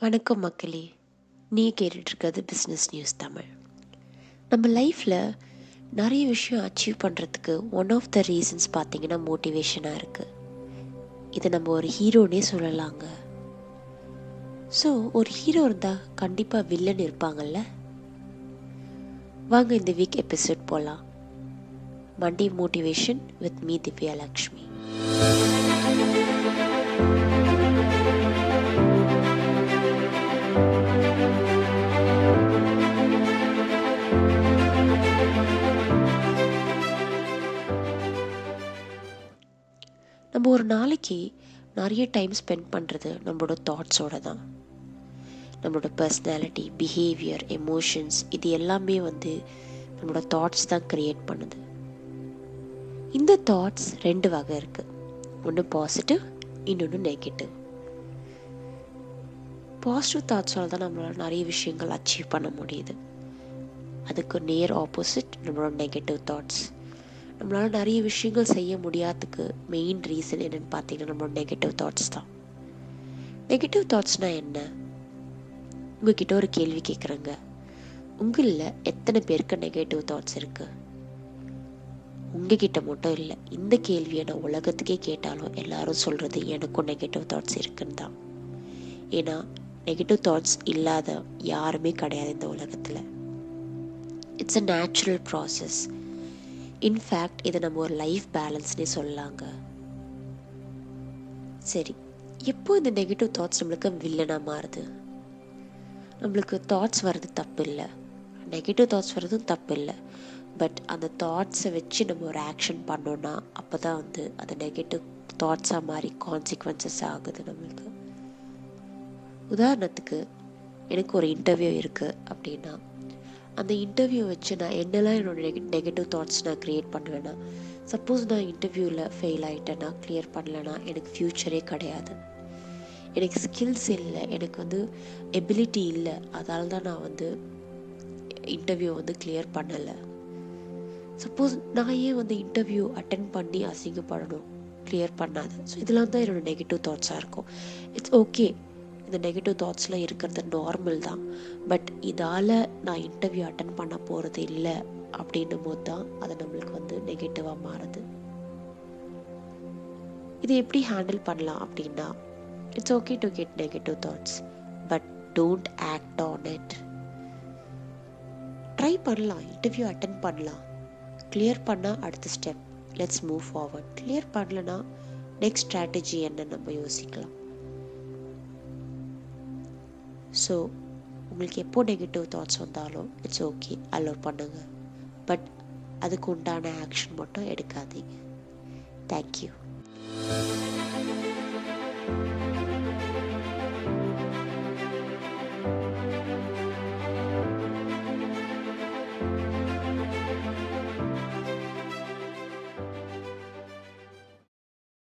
வணக்கம் மக்களே. நீ கேட்டுட்ருக்கிறது பிஸ்னஸ் நியூஸ் தமிழ் நம்ம லைஃப்பில் நிறைய விஷயம் அச்சீவ் பண்ணுறதுக்கு ஒன் ஆஃப் த ரீசன்ஸ் பார்த்திங்கன்னா மோட்டிவேஷனாக இருக்குது இதை நம்ம ஒரு ஹீரோனே சொல்லலாங்க. ஸோ ஒரு ஹீரோ இருந்தால் கண்டிப்பாக வில்லன் இருப்பாங்கல்ல? வாங்க இந்த வீக் எபிசோட் போகலாம் Monday motivation with me Divya Lakshmi நம்ம ஒரு நாளைக்கு நிறைய டைம் ஸ்பெண்ட் பண்ணுறது நம்மளோட தாட்ஸோட தான். நம்மளோட பர்சனாலிட்டி பிஹேவியர் எமோஷன்ஸ் இது எல்லாமே வந்து நம்மளோட தாட்ஸ் தான் க்ரியேட் பண்ணுது. இந்த தாட்ஸ் ரெண்டு வகை இருக்குது ஒன்று பாசிட்டிவ் இன்னொன்று நெகட்டிவ் பாசிட்டிவ் தாட்ஸால் தான் நம்மளால் நிறைய விஷயங்கள் அச்சீவ் பண்ண முடியுது. அதுக்கு நேர் ஆப்போசிட் நம்மளோட நெகட்டிவ் தாட்ஸ் நம்மளால் நிறைய விஷயங்கள் செய்ய முடியாததுக்கு மெயின் ரீசன் என்னென்னு பார்த்தீங்கன்னா நம்மளோட நெகட்டிவ் தாட்ஸ் தான். நெகட்டிவ் தாட்ஸ்னால் என்ன? உங்ககிட்ட ஒரு கேள்வி கேட்குறேங்க உங்களில் எத்தனை பேருக்கு நெகட்டிவ் தாட்ஸ் இருக்குது உங்ககிட்ட மட்டும் இல்லை இந்த கேள்வியை நான் உலகத்துக்கே கேட்டாலும் எல்லாரும் சொல்கிறது எனக்கும் நெகட்டிவ் தாட்ஸ் இருக்குன்னு தான். ஏன்னா நெகட்டிவ் தாட்ஸ் இல்லாத யாருமே கிடையாது இந்த உலகத்தில். It's a natural process in fact இதை நம்ம ஒரு லைஃப் பேலன்ஸ்னே சொல்லலாங்க. சரி எப்போ இந்த நெகட்டிவ் தாட்ஸ் நம்மளுக்கு வில்லனாக மாறுது? நம்மளுக்கு தாட்ஸ் வர்றது தப்பு இல்லை நெகட்டிவ் தாட்ஸ் வர்றதும் தப்பு இல்லை பட் அந்த தாட்ஸை வச்சு நம்ம ஒரு ஆக்ஷன் பண்ணோன்னா அப்போ தான் வந்து அந்த நெகட்டிவ் தாட்ஸாக மாறி கான்சிக்வன்சஸ் ஆகுது நம்மளுக்கு. உதாரணத்துக்கு எனக்கு ஒரு இன்டர்வியூ இருக்குது அப்படின்னா அந்த இன்டர்வியூ வச்சு நான் என்னெல்லாம் என்னோட நெக நெகட்டிவ் தாட்ஸ் நான் க்ரியேட் பண்ணுவேன்னா சப்போஸ் நான் இன்டர்வியூவில் ஃபெயில் ஆகிட்டேன்னா கிளியர் பண்ணலைன்னா எனக்கு ஃப்யூச்சரே கிடையாது. எனக்கு ஸ்கில்ஸ் இல்லை எனக்கு வந்து எபிலிட்டி இல்லை அதால் தான் நான் வந்து இன்டர்வியூ வந்து கிளியர் பண்ணலை. சப்போஸ் நான் ஏன் வந்து இன்டர்வியூ அட்டன் பண்ணி அசிங்கப்படணும் கிளியர் பண்ணாது ஸோ இதெல்லாம் தான் என்னோடய நெகட்டிவ் தாட்ஸாக இருக்கும். இட்ஸ் ஓகே இந்த நெகட்டிவ் தாட்ஸ்லாம் இருக்கிறது நார்மல் தான். பட் இதால் நான் இன்டர்வியூ அட்டன் பண்ண போகிறது இல்லை அப்படின்னும் போது தான் அது நம்மளுக்கு வந்து நெகட்டிவாக மாறுது. இது எப்படி ஹேண்டில் பண்ணலாம் அப்படின்னா it's okay to get negative thoughts but don't act on it try பண்ணலாம் இன்டர்வியூ அட்டன் பண்ணலாம். கிளியர் பண்ணால் அடுத்த step let's move forward clear பண்ணலன்னா நெக்ஸ்ட் ஸ்ட்ராட்டஜி என்ன நம்ம யோசிக்கலாம். ஸோ உங்களுக்கு எப்போ நெகட்டிவ் தாட்ஸ் வந்தாலும் இட்ஸ் ஓகே அலோவ் பண்ணுங்கள் பட் அதுக்கு உண்டான ஆக்ஷன் மட்டும் எடுக்காதீங்க. தேங்க்யூ